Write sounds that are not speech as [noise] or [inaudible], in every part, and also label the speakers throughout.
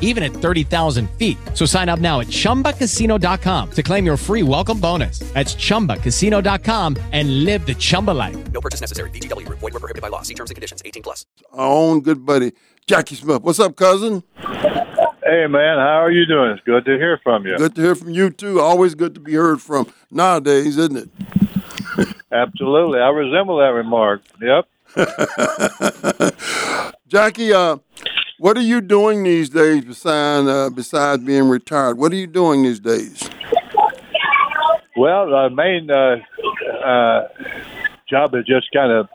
Speaker 1: even at 30,000 feet. So sign up now at ChumbaCasino.com to claim your free welcome bonus. That's ChumbaCasino.com and live the Chumba life.
Speaker 2: No purchase necessary. VGW. Void were prohibited by law. See terms and conditions. 18 plus.
Speaker 3: Our own good buddy, Jackie Smith. What's up, cousin?
Speaker 4: Hey, man. How are you doing? It's good to hear from you.
Speaker 3: Good to hear from you, too. Always good to be heard from nowadays, isn't it? [laughs]
Speaker 4: Absolutely. I resemble that remark. Yep. [laughs]
Speaker 3: Jackie, uh, what are you doing these days besides, uh, besides being retired? What are you doing these days?
Speaker 4: Well, the main uh, uh, job is just kind of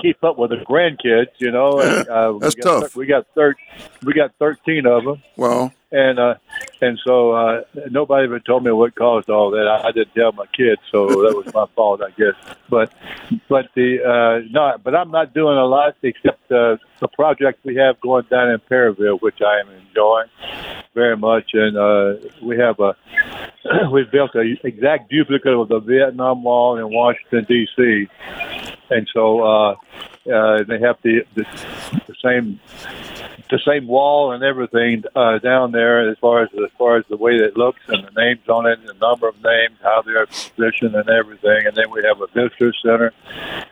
Speaker 4: keep up with the grandkids, you know. And, uh, [laughs]
Speaker 3: That's
Speaker 4: we got,
Speaker 3: tough.
Speaker 4: We got thir- we got thirteen of them,
Speaker 3: Well,
Speaker 4: and uh, and so uh, nobody ever told me what caused all that. I, I didn't tell my kids, so that was my fault, I guess. But but the uh, no, but I'm not doing a lot except uh, the project we have going down in Perryville, which I am enjoying very much, and uh, we have a [clears throat] we've built a exact duplicate of the Vietnam Wall in Washington D.C. And so uh, uh, they have the, the the same the same wall and everything uh, down there as far as as far as the way that it looks and the names on it, and the number of names, how they're positioned, and everything. And then we have a visitor center.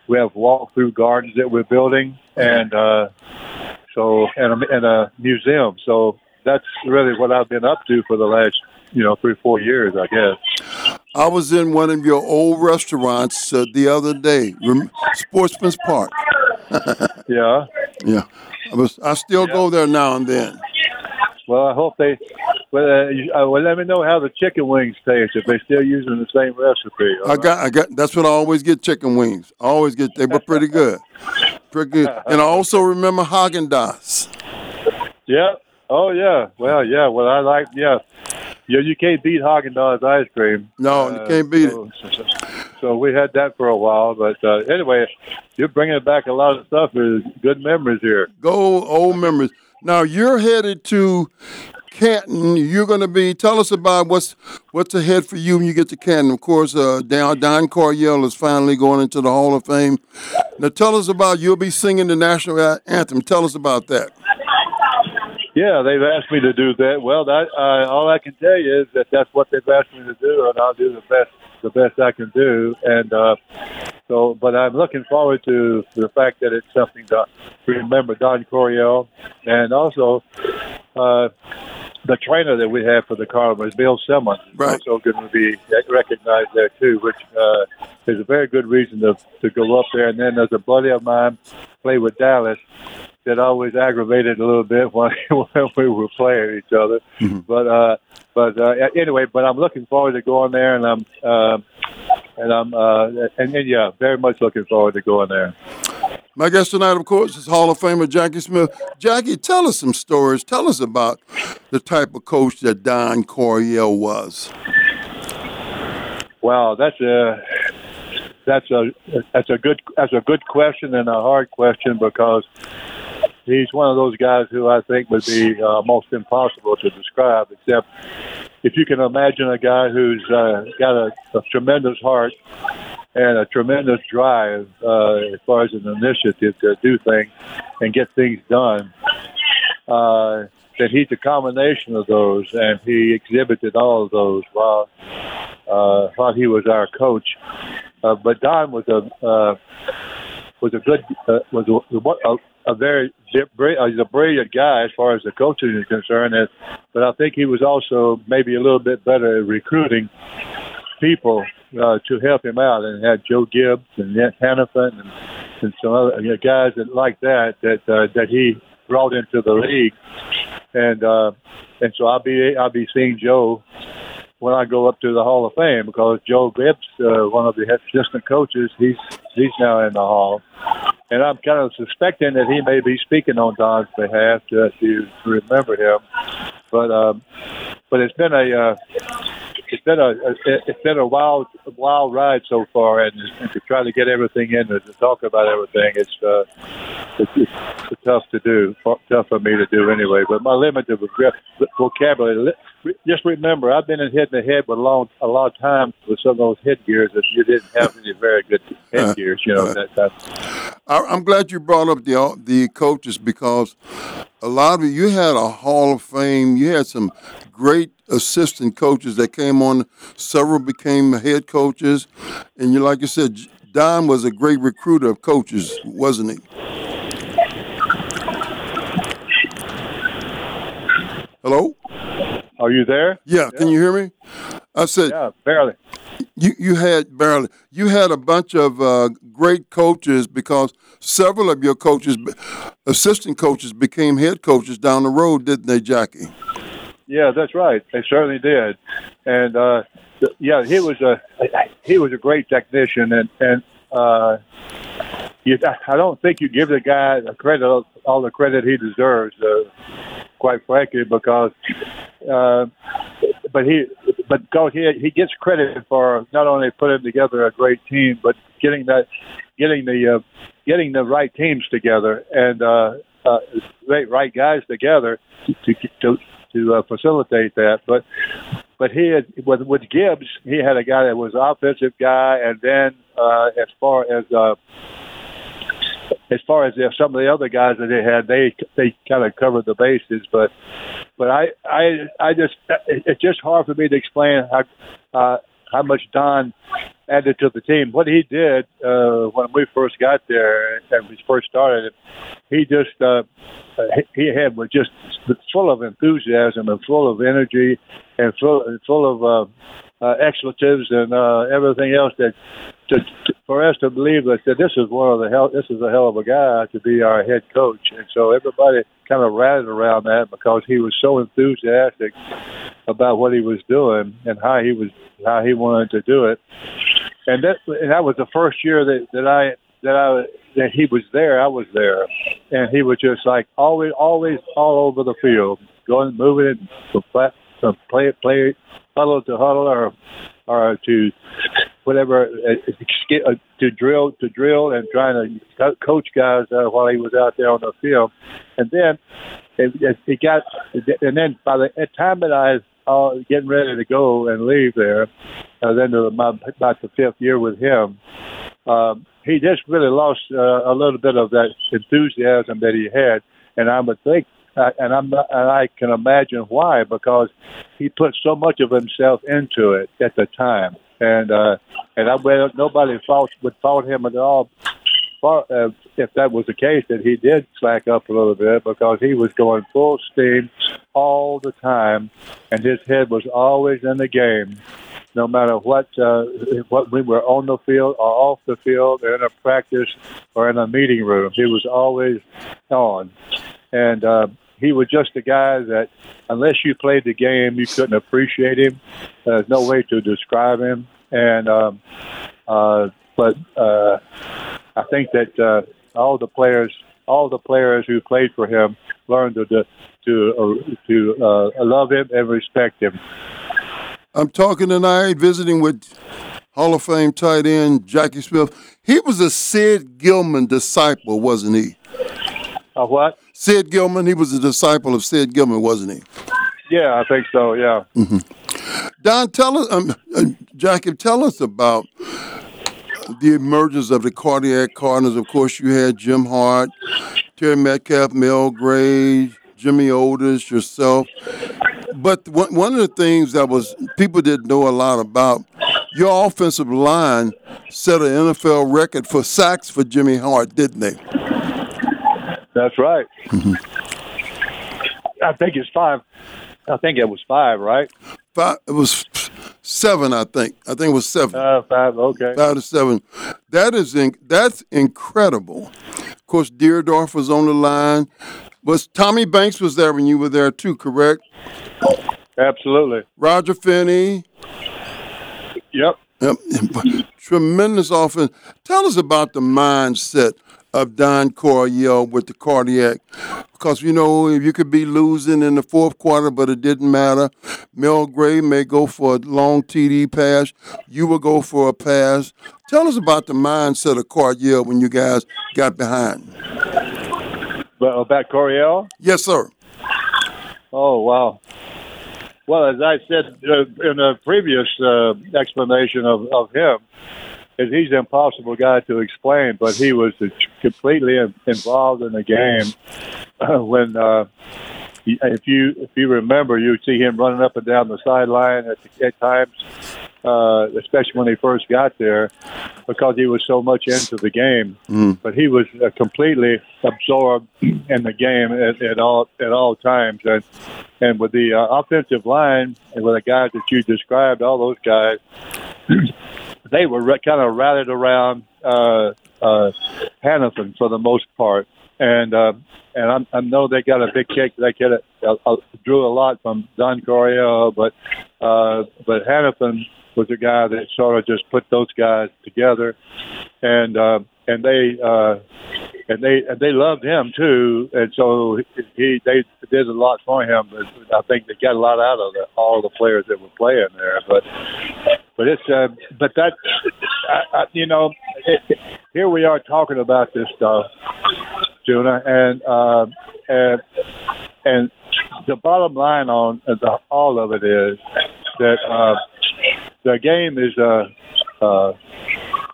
Speaker 4: We have walk-through gardens that we're building, and uh, so and a, and a museum. So that's really what I've been up to for the last you know three four years, I guess.
Speaker 3: I was in one of your old restaurants uh, the other day, Rem- Sportsman's Park. [laughs]
Speaker 4: Yeah.
Speaker 3: Yeah, I was. I still go there now and then.
Speaker 4: Well, I hope they. Well, uh, you- uh, well, let me know how the chicken wings taste. If they're still using the same recipe.
Speaker 3: I
Speaker 4: right?
Speaker 3: got. I got. That's what I always get. Chicken wings. I always get. They were pretty good. Pretty good. [laughs] And I also remember Haagen Dazs.
Speaker 4: Yeah. Oh yeah. Well, yeah. Well, I like. Yeah. Yeah. You can't beat Haagen Dazs ice cream.
Speaker 3: No, you can't beat it.
Speaker 4: so, So, so we had that for a while, but uh, anyway, you're bringing back a lot of stuff. Is good memories here.
Speaker 3: Go old memories. Now you're headed to Canton. You're going to be. Tell us about what's what's ahead for you when you get to Canton. Of course, uh, Don, Don Coryell is finally going into the Hall of Fame. Now tell us about. You'll be singing the national anthem. Tell us about that.
Speaker 4: Yeah, they've asked me to do that. Well, that uh, all I can tell you is that that's what they've asked me to do, and I'll do the best the best I can do. And uh, so, but I'm looking forward to the fact that it's something to remember Don Coryell, and also uh, the trainer that we have for the Cardinals, Bill Simmons,
Speaker 3: Right.
Speaker 4: also going to be recognized there too, which uh, is a very good reason to to go up there. And then there's a buddy of mine play with Dallas that always aggravated a little bit [laughs] when, when we were playing each other. But uh, but uh, anyway, but I'm looking forward to going there, and I'm uh, and I'm uh, and, and yeah, very much looking forward to going there.
Speaker 3: My guest tonight, of course, is Hall of Famer Jackie Smith. Jackie, tell us some stories. Tell us about the type of coach that Don Coryell was.
Speaker 4: Wow, that's a that's a that's a good that's a good question and a hard question because he's one of those guys who I think would be uh, most impossible to describe. Except if you can imagine a guy who's uh, got a, a tremendous heart and a tremendous drive uh, as far as an initiative to do things and get things done. Uh, that he's a combination of those, and he exhibited all of those while uh, while he was our coach. Uh, but Don was a uh, was a good uh, was a, a, very uh, he's a brilliant guy as far as the coaching is concerned. And, but I think he was also maybe a little bit better at recruiting people uh, to help him out, and had Joe Gibbs and Hanifan and, and some other you know, guys that like that that uh, that he brought into the league, and uh, and so I'll be I'll be seeing Joe when I go up to the Hall of Fame because Joe Gibbs, uh, one of the assistant coaches, he's he's now in the Hall, and I'm kind of suspecting that he may be speaking on Don's behalf to, to remember him, but um, but it's been a uh, it's been a it's been a wild wild ride so far, and, and to try to get everything in and to talk about everything, it's uh, it's, it's tough to do, tough for me to do anyway. But my limited vocabulary. Just remember, I've been in the head with a long a lot of times with some of those headgears that you didn't have any very good headgears. You know that. that.
Speaker 3: I'm glad you brought up the uh, the coaches because a lot of you, you had a Hall of Fame. You had some great assistant coaches that came on. Several became head coaches, and you, like you said, Don was a great recruiter of coaches, wasn't he? Hello.
Speaker 4: Are you there?
Speaker 3: Yeah. yeah. Can you hear me? I said.
Speaker 4: Yeah, barely.
Speaker 3: You you had barely. You had a bunch of uh, great coaches because several of your coaches, assistant coaches, became head coaches down the road, didn't they, Jackie?
Speaker 4: Yeah, that's right. They certainly did, and uh, yeah, he was a he was a great technician, and and uh, you, I don't think you give the guy the credit all the credit he deserves. Uh, quite frankly, because uh, but he but because he he gets credit for not only putting together a great team, but getting that getting the uh, getting the right teams together and uh, uh, right right guys together to to to uh, facilitate that. But but he had with with Gibbs, he had a guy that was offensive guy, and then uh, as far as uh, as far as if some of the other guys that they had, they they kind of covered the bases. But but I I I just it's just hard for me to explain how uh, how much Don added to the team. What he did uh, when we first got there and we first started, he just uh, he had was just full of enthusiasm and full of energy and full full of uh, uh, expletives and uh, everything else that to, to, for us to believe that, this is one of the hell this is a hell of a guy to be our head coach, and so everybody kind of rallied around that because he was so enthusiastic about what he was doing and how he was how he wanted to do it, and that and that was the first year that that I that I that he was there. I was there, and he was just like always always all over the field, going moving it from flat from play play huddle to huddle or or to whatever uh, uh, to drill to drill and trying to coach guys uh, while he was out there on the field, and then it, it got and then by the time that I was uh, getting ready to go and leave there, uh, then to my, about the fifth year with him, um, he just really lost uh, a little bit of that enthusiasm that he had, and I would think uh, and I'm not, and I can imagine why because he put so much of himself into it at the time, and uh, and I well, nobody fault would fault him at all. For, uh, if that was the case, that he did slack up a little bit because he was going full steam all the time, and his head was always in the game, no matter what uh, what we were on the field or off the field, or in a practice or in a meeting room. He was always on, and uh, he was just a guy that, unless you played the game, you couldn't appreciate him. There's no way to describe him. And um, uh, but uh, I think that uh, all the players, all the players who played for him, learned to to uh, to uh, love him and respect him.
Speaker 3: I'm talking tonight, visiting with Hall of Fame tight end Jackie Smith. He was a Sid Gilman disciple, wasn't he?
Speaker 4: What?
Speaker 3: Sid Gilman. He was a disciple of Sid Gilman, wasn't he?
Speaker 4: Yeah, I think so. Yeah.
Speaker 3: Mm-hmm. Don, tell us, um, uh, Jackie, tell us about the emergence of the cardiac Cardinals. Of course, you had Jim Hart, Terry Metcalf, Mel Gray, Jimmy Otis, yourself. But one of the things that was people didn't know a lot about your offensive line set an NFL record for sacks for Jimmy Hart, didn't they?
Speaker 4: That's right. Mm-hmm. I think it's five. I think it was five, right?
Speaker 3: Five. It was seven, I think. I think it was seven.
Speaker 4: Uh, five. Okay.
Speaker 3: Five to seven. That is in, that's incredible. Of course, Dierdorf was on the line. Was Tommy Banks was there when you were there too? Correct.
Speaker 4: Absolutely.
Speaker 3: Roger Finnie.
Speaker 4: Yep.
Speaker 3: Yep. [laughs] Tremendous offense. Tell us about the mindset of Don Coryell with the cardiac. Because, you know, if you could be losing in the fourth quarter, but it didn't matter. Mel Gray may go for a long TD pass. You will go for a pass. Tell us about the mindset of Coryell when you guys got behind.
Speaker 4: But about Coryell?
Speaker 3: Yes, sir.
Speaker 4: Oh, wow. Well, as I said uh, in a previous uh, explanation of, of him, is he's an impossible guy to explain, but he was completely involved in the game uh, when. Uh, if you if you remember, you would see him running up and down the sideline at, at times, uh, especially when he first got there, because he was so much into the game.
Speaker 3: Mm.
Speaker 4: But he was uh, completely absorbed in the game at, at all at all times, and and with the uh, offensive line and with the guys that you described, all those guys, they were re- kind of rallied around uh, uh, Hanifan for the most part, and uh, and I'm, I know they got a big kick. They get it, uh, uh, drew a lot from Don Coryell, but uh, but Hanifan was a guy that sort of just put those guys together, and uh, and they uh, and they and they loved him too, and so he they did a lot for him. But I think they got a lot out of the, all the players that were playing there. But but it's uh, but that I, I, you know it, here we are talking about this stuff, Juna, and uh, and and the bottom line on the, all of it is that uh, the game is uh, uh,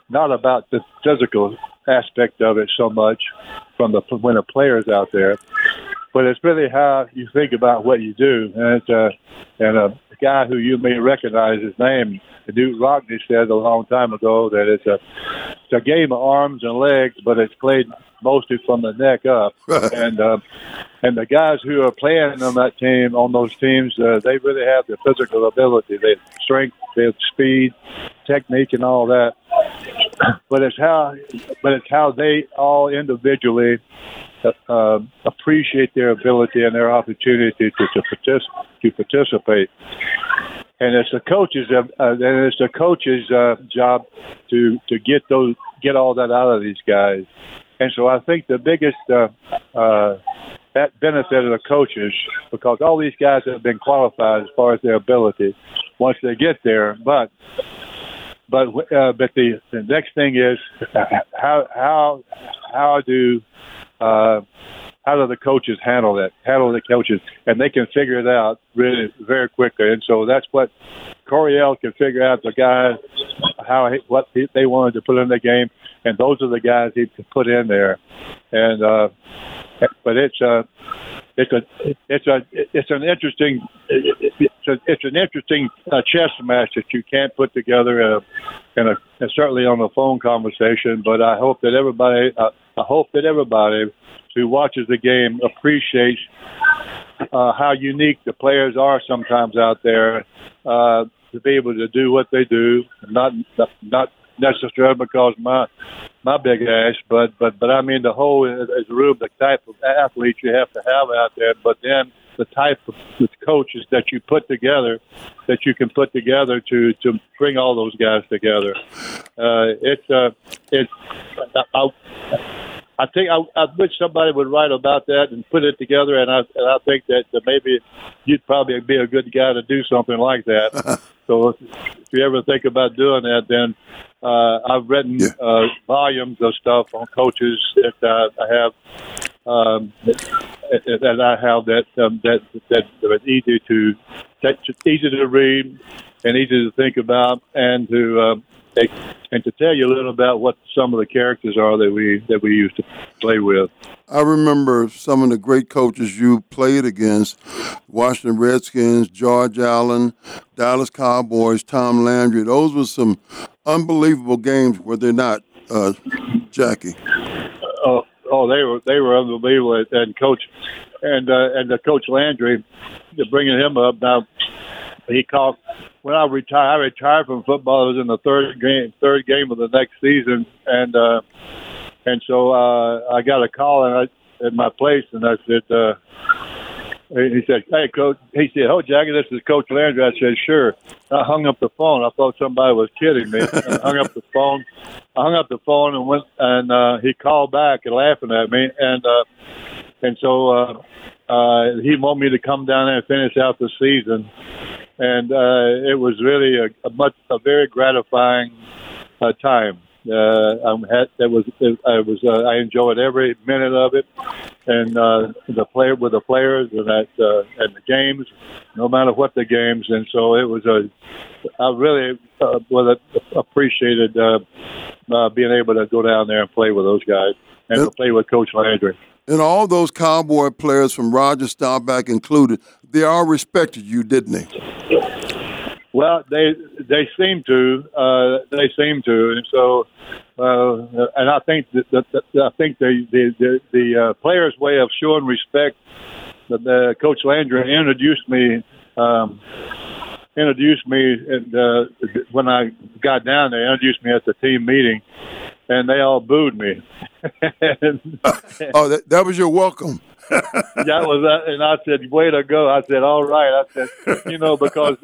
Speaker 4: not about the physical aspect of it so much from the when the player's out there, but it's really how you think about what you do. And it's, uh, and a guy who you may recognize his name, Knute Rockne, said a long time ago that it's a it's a game of arms and legs, but it's played mostly from the neck up. [laughs] and uh, and the guys who are playing on that team, on those teams, uh, they really have the physical ability, they have strength, they have speed, technique, and all that. But it's how, but it's how they all individually uh, appreciate their ability and their opportunity to to, partic- to participate. And it's the coach's uh, and it's the coach's uh, job to to get those get all that out of these guys. And so I think the biggest uh, uh, that benefit of the coaches because all these guys have been qualified as far as their ability once they get there, but but uh, but the, the next thing is how how how do uh, how do the coaches handle that? Handle the coaches, and they can figure it out really very quickly. And so that's what Coryell can figure out the guys how he, what he, they wanted to put in the game, and those are the guys he put in there. And uh, but it's a it's a it's a it's an interesting it's, a, it's an interesting uh, chess match that you can't put together in a, in a and certainly on a phone conversation. But I hope that everybody uh, I hope that everybody who watches the game appreciates uh, how unique the players are sometimes out there uh, to be able to do what they do, not not necessarily because my my big ass, but but but I mean the whole as a room, the type of athlete you have to have out there, but then the type of coaches that you put together, that you can put together to to bring all those guys together. Uh, it's uh, it's I, I think I, I wish somebody would write about that and put it together, and I and I think that maybe you'd probably be a good guy to do something like that. [laughs] so if, if you ever think about doing that, then uh, I've written
Speaker 3: Yeah.
Speaker 4: uh, volumes of stuff on coaches that uh, I have um, that, that I have that um, that that is easy to that's easy to read and easy to think about and to um, and to tell you a little about what some of the characters are that we that we used to play with.
Speaker 3: I remember some of the great coaches you played against Washington Redskins, George Allen, Dallas Cowboys, Tom Landry. Those were some unbelievable games, were they not, uh, Jackie?
Speaker 4: Oh, oh, they were they were unbelievable. And coach and uh, and the coach Landry, bringing him up now. he called when I retired. I retired from football. It was in the third game, third game of the next season, and uh, and so uh, I got a call and I, at my place, and I said. Uh, he said, "Hey, coach." He said, "Oh, Jackie, this is Coach Landry." I said, "Sure." I hung up the phone. I thought somebody was kidding me. [laughs] I hung up the phone. I hung up the phone and went, and uh, he called back and laughing at me, and uh, and so uh, uh, he wanted me to come down there and finish out the season, and uh, it was really a, a much a very gratifying uh, time. Uh, I'm had, that was it, I was uh, I enjoyed every minute of it, and uh, the player with the players and that uh, and the games, no matter what the games, and so it was a I really uh, well appreciated uh, uh, being able to go down there and play with those guys and to play with Coach Landry.
Speaker 3: And all those Cowboy players, from Roger Staubach included, they all respected you, didn't they?
Speaker 4: Well, they they seem to. Uh, they seem to, and so, uh, and I think that, that, I think the the the, the uh, players' way of showing respect. That uh, Coach Landry introduced me. Um, introduced me and uh, when I got down there, introduced me at the team meeting, and they all booed me. [laughs]
Speaker 3: oh, that, that was your welcome. [laughs]
Speaker 4: that was that, and I said, "Way to go!" I said, "All right." I said, "You know, because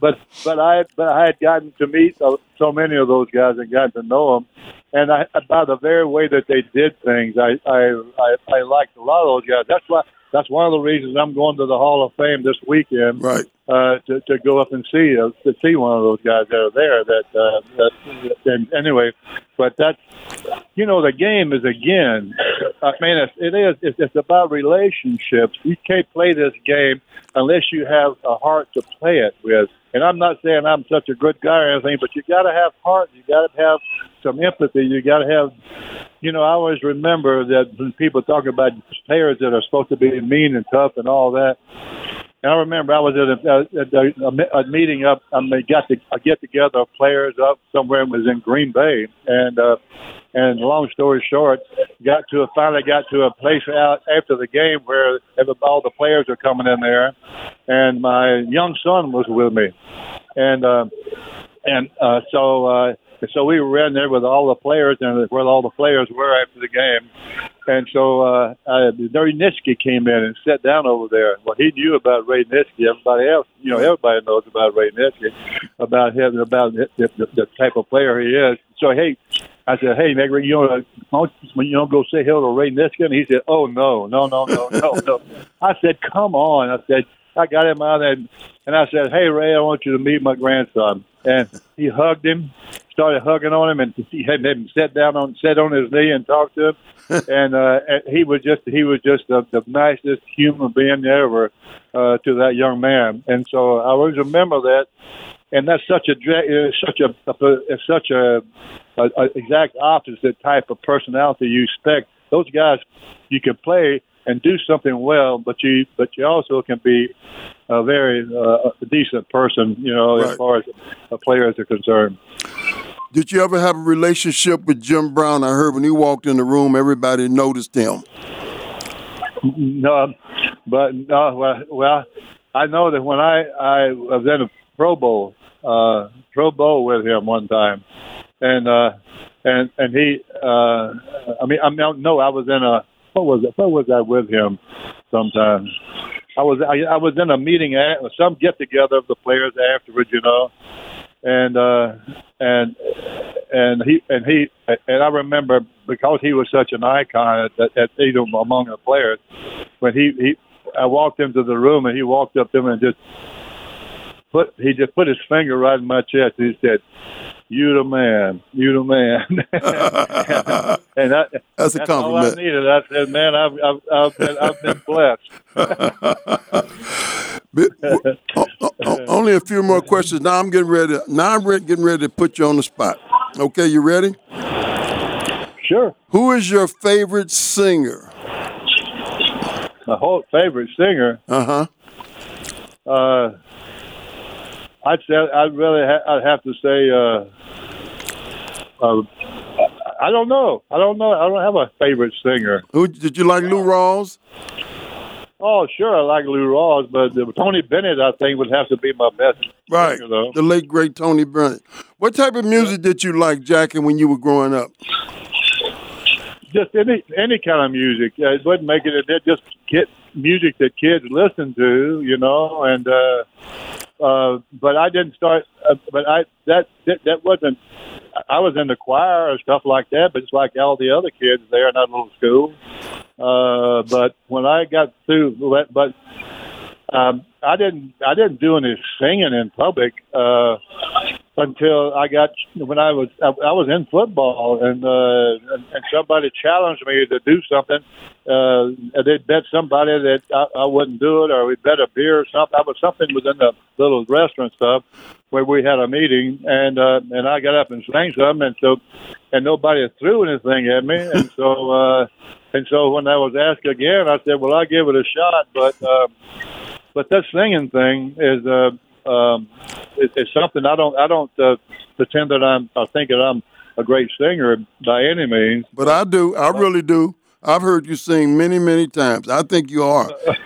Speaker 4: but but I but I had gotten to meet so so many of those guys and gotten to know them, and I by the very way that they did things, I I I, I liked a lot of those guys. That's why that's one of the reasons I'm going to the Hall of Fame this weekend.
Speaker 3: Right.
Speaker 4: Uh, to, to go up and see uh, to see one of those guys that are there. That, uh, that and anyway, but that's you know the game is again. I mean, it's, it is. It's, it's about relationships. You can't play this game unless you have a heart to play it with. And I'm not saying I'm such a good guy or anything, but you got to have heart. You got to have some empathy. You got to have, you know, I always remember that when people talk about players that are supposed to be mean and tough and all that. And I remember I was at a, at a, a meeting up. I mean, got to a get together of players up somewhere. It was in Green Bay, and uh, and long story short, got to a, finally got to a place out after the game where all the players are coming in there, and my young son was with me, and uh, and uh, so. Uh, so we were in there with all the players and where all the players were after the game. And so uh, uh, Ray Nitschke came in and sat down over there. Well, he knew about Ray Nitschke. Everybody else, you know, everybody knows about Ray Nitschke, about him, about the, the, the type of player he is. So, hey, I said, "Hey, Negri, you know, you don't go say hello to Ray Nitschke." And he said, "Oh no, no, no, no, no, no." I said, "Come on!" I said, "I got him out and and I said, "Hey, Ray, I want you to meet my grandson." And he hugged him, started hugging on him, and he had him sit down on, sat on his knee and talked to him. [laughs] and uh, he was just, he was just the, the nicest human being ever uh, to that young man. And so I always remember that and that's such a such a, it's such a, a, a exact opposite type of personality you expect. Those guys, you can play and do something well, but you but you also can be a very uh, a decent person, you know, right. as far as uh, players are concerned.
Speaker 3: Did you ever have a relationship with Jim Brown? I heard when he walked in the room, everybody noticed him.
Speaker 4: No, but no. Well, I know that when I I was in a Pro Bowl, uh, Pro Bowl with him one time, and uh, and and he, uh, I mean, I mean, no, I was in a what was it? What was I with him? Sometimes I was I, I was in a meeting at some get together of the players afterwards, you know, and uh, and and he and he and I remember because he was such an icon at, at, among the players when he he I walked into the room and he walked up to me and just put he just put his finger right in my chest. And he said, "You the man, you the man." [laughs] [laughs] and that,
Speaker 3: that's a compliment.
Speaker 4: All I needed. I said, "Man, I've I've, I've been I've been blessed." [laughs]
Speaker 3: only a few more questions. Now I'm getting ready. Now I'm getting ready to put you on the spot. Okay, you ready?
Speaker 4: Sure.
Speaker 3: Who is your favorite singer?
Speaker 4: My whole favorite singer.
Speaker 3: Uh-huh.
Speaker 4: Uh I'd say I'd really ha- I'd have to say uh, uh, I don't know. I don't know. I don't have a favorite singer.
Speaker 3: Who did you like? Lou Rawls.
Speaker 4: Oh, sure, I like Lou Rawls, but uh, Tony Bennett, I think, would have to be my best.
Speaker 3: Right.
Speaker 4: singer, though.
Speaker 3: The late great Tony Bennett. What type of music did you like, Jackie, when you were growing up?
Speaker 4: Just any any kind of music. Uh, it wouldn't make it. It just get music that kids listen to, you know. And uh, uh, but I didn't start. Uh, but I that, that that wasn't. I was in the choir and stuff like that, but it's like all the other kids there in that little school. Uh, but got through, but um, I didn't I didn't do any singing in public uh, until I got when I was I, I was in football and, uh, and somebody challenged me to do something. Uh, they'd bet somebody that I, I wouldn't do it, or we bet a beer or something. I was something within the little restaurant stuff where we had a meeting, and uh, and I got up and sang something, and so and nobody threw anything at me, and so uh, and so when I was asked again, I said, well, I'll give it a shot, but. Uh, but that singing thing is uh, um, it, it's something I don't I don't uh, pretend that I'm I think that I'm a great singer by any means.
Speaker 3: But I do. I really do. I've heard you sing many, many times. I think you are. [laughs]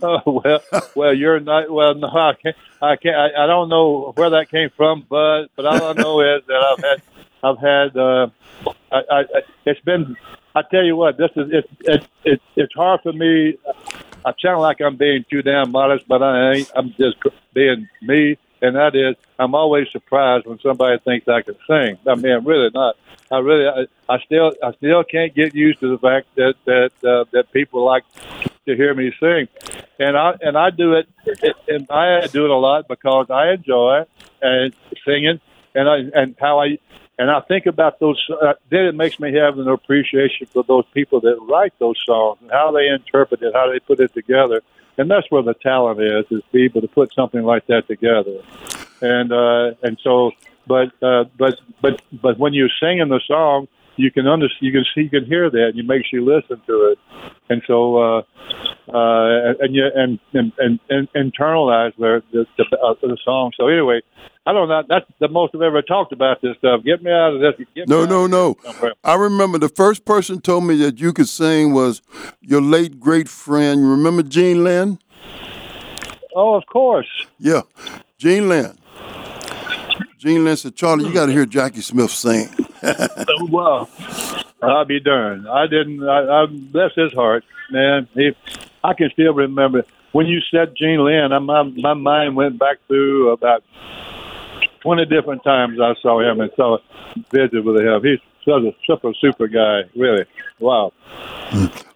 Speaker 4: Oh well, well you're not. Well, no, I can't. I can't. I, I don't know where that came from, but but all I know is that I've had I've had. Uh, I, I, it's been. I tell you what, this is it's it, it, it's hard for me. I sound like I'm being too damn modest, but I ain't. I'm just being me, and that is, I'm always surprised when somebody thinks I can sing. I mean, really not. I really, I, I still, I still can't get used to the fact that that uh, that people like to hear me sing, and I and I do it, and I do it a lot because I enjoy and singing, and I and how I and I think about those. Uh, then it makes me have an appreciation for those people that write those songs and how they interpret it, how they put it together, and that's where the talent is: is be able to put something like that together. And uh, and so, but uh, but but but when you're singing the song, you can under you can see you can hear that, and it makes you listen to it. And so, uh, uh, and and and, and, and internalize the the, the, uh, the song. So anyway, I don't know. That's the most I've ever talked about this stuff. Get me out of this. Get
Speaker 3: No, no, no. I remember the first person told me that you could sing was your late great friend. You remember Gene Lynn?
Speaker 4: Oh, of course.
Speaker 3: Yeah, Gene Lynn. Gene Lynn said, Charlie, you got to hear Jackie Smith sing. [laughs]
Speaker 4: Oh, well, I'll be darned. I didn't. I, I bless his heart, man. He, I can still remember when you said Gene Lynn. I, my my mind went back through about twenty different times I saw him and saw a visit with him. He's such a super super guy, really. Wow.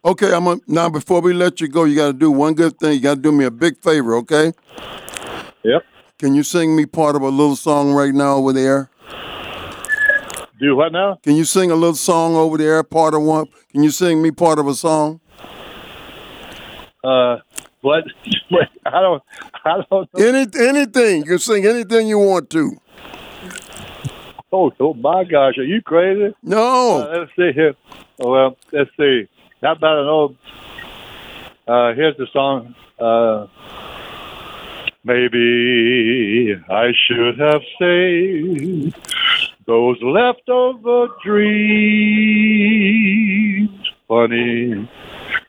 Speaker 3: Okay, I'm a, now before we let you go, you got to do one good thing. You got to do me a big favor, okay?
Speaker 4: Yep.
Speaker 3: Can you sing me part of a little song right now over there?
Speaker 4: Do what now?
Speaker 3: Can you sing a little song over there, part of one? Can you sing me part of a song?
Speaker 4: Uh, what? [laughs] I don't. I don't know.
Speaker 3: Any, anything. You can sing anything you want to.
Speaker 4: Oh, oh my gosh, are you crazy?
Speaker 3: No.
Speaker 4: Uh, let's see here. Oh, well, let's see. How about an old? Uh, here's the song. Uh, maybe I should have saved those leftover dreams. Funny,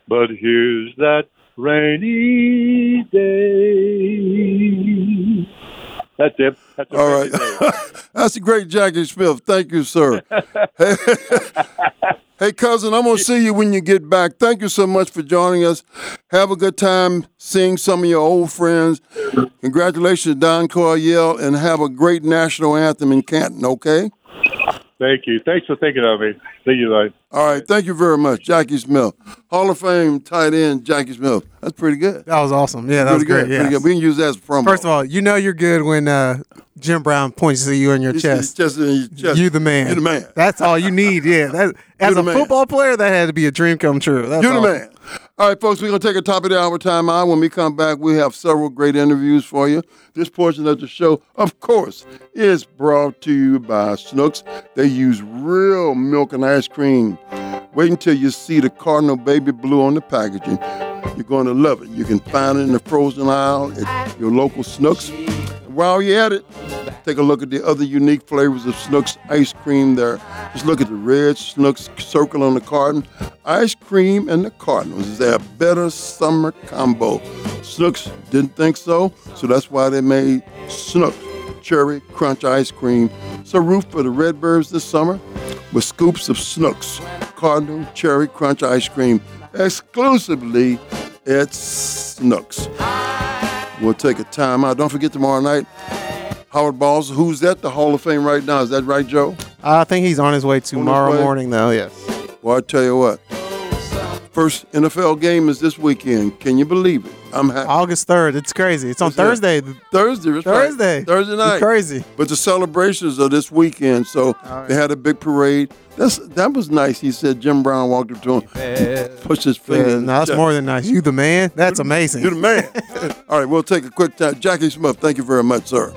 Speaker 4: but here's that rainy day. That's it. That's
Speaker 3: All right. [laughs] That's a great Jackie Smith. Thank you, sir. [laughs] hey, [laughs] hey, cousin, I'm going to see you when you get back. Thank you so much for joining us. Have a good time seeing some of your old friends. Congratulations, Don Coryell, and have a great national anthem in Canton, okay?
Speaker 4: Thank you. Thanks for thinking of me. See you later.
Speaker 3: All right. Thank you very much, Jackie Smith. Hall of Fame tight end, Jackie Smith. That's pretty good.
Speaker 5: That was awesome. Yeah, that was
Speaker 3: pretty
Speaker 5: great.
Speaker 3: good.
Speaker 5: Yeah.
Speaker 3: Pretty good. We can use that as a promo.
Speaker 5: First of all, you know you're good when uh, Jim Brown points to you in your chest.
Speaker 3: just in your chest.
Speaker 5: You the man.
Speaker 3: You the man.
Speaker 5: That's all you need. Yeah. That, [laughs] as a
Speaker 3: man.
Speaker 5: football player, that had to be a dream come true. That's
Speaker 3: You're the
Speaker 5: all.
Speaker 3: man. All right, folks, we're going to take a top of the hour time out. When we come back, we have several great interviews for you. This portion of the show, of course, is brought to you by Schnucks. They use real milk and ice cream. Wait until you see the Cardinal Baby Blue on the packaging. You're going to love it. You can find it in the frozen aisle at your local Schnucks. while you're at it, take a look at the other unique flavors of Schnucks ice cream there. Just look at the red Schnucks circle on the carton. Ice cream and the Cardinals is their better summer combo. Schnucks didn't think so, so that's why they made Schnuck Cherry Crunch Ice Cream. So root for the Redbirds this summer with scoops of Schnucks Cardinal Cherry Crunch Ice Cream exclusively at Schnucks. We'll take a time out. Don't forget tomorrow night, Howard Balzer, who's at the Hall of Fame right now. Is that right, Joe?
Speaker 5: I think he's on his way tomorrow
Speaker 3: way?
Speaker 5: morning, though. Yes.
Speaker 3: Well, I tell you what. First NFL game is this weekend. Can you believe it? I'm happy.
Speaker 5: August third. It's crazy. It's on
Speaker 3: That's it.
Speaker 5: Thursday.
Speaker 3: Thursday, right.
Speaker 5: Thursday.
Speaker 3: Thursday night.
Speaker 5: It's crazy.
Speaker 3: But the celebrations are this weekend, so they had a big parade. That's that was nice. He said Jim Brown walked up to him, pushed his finger.
Speaker 5: Yeah, no, that's
Speaker 3: chest.
Speaker 5: more than nice. You the man. That's amazing.
Speaker 3: You're the man. [laughs] All right, we'll take a quick time. Jackie Smith, thank you very much, sir.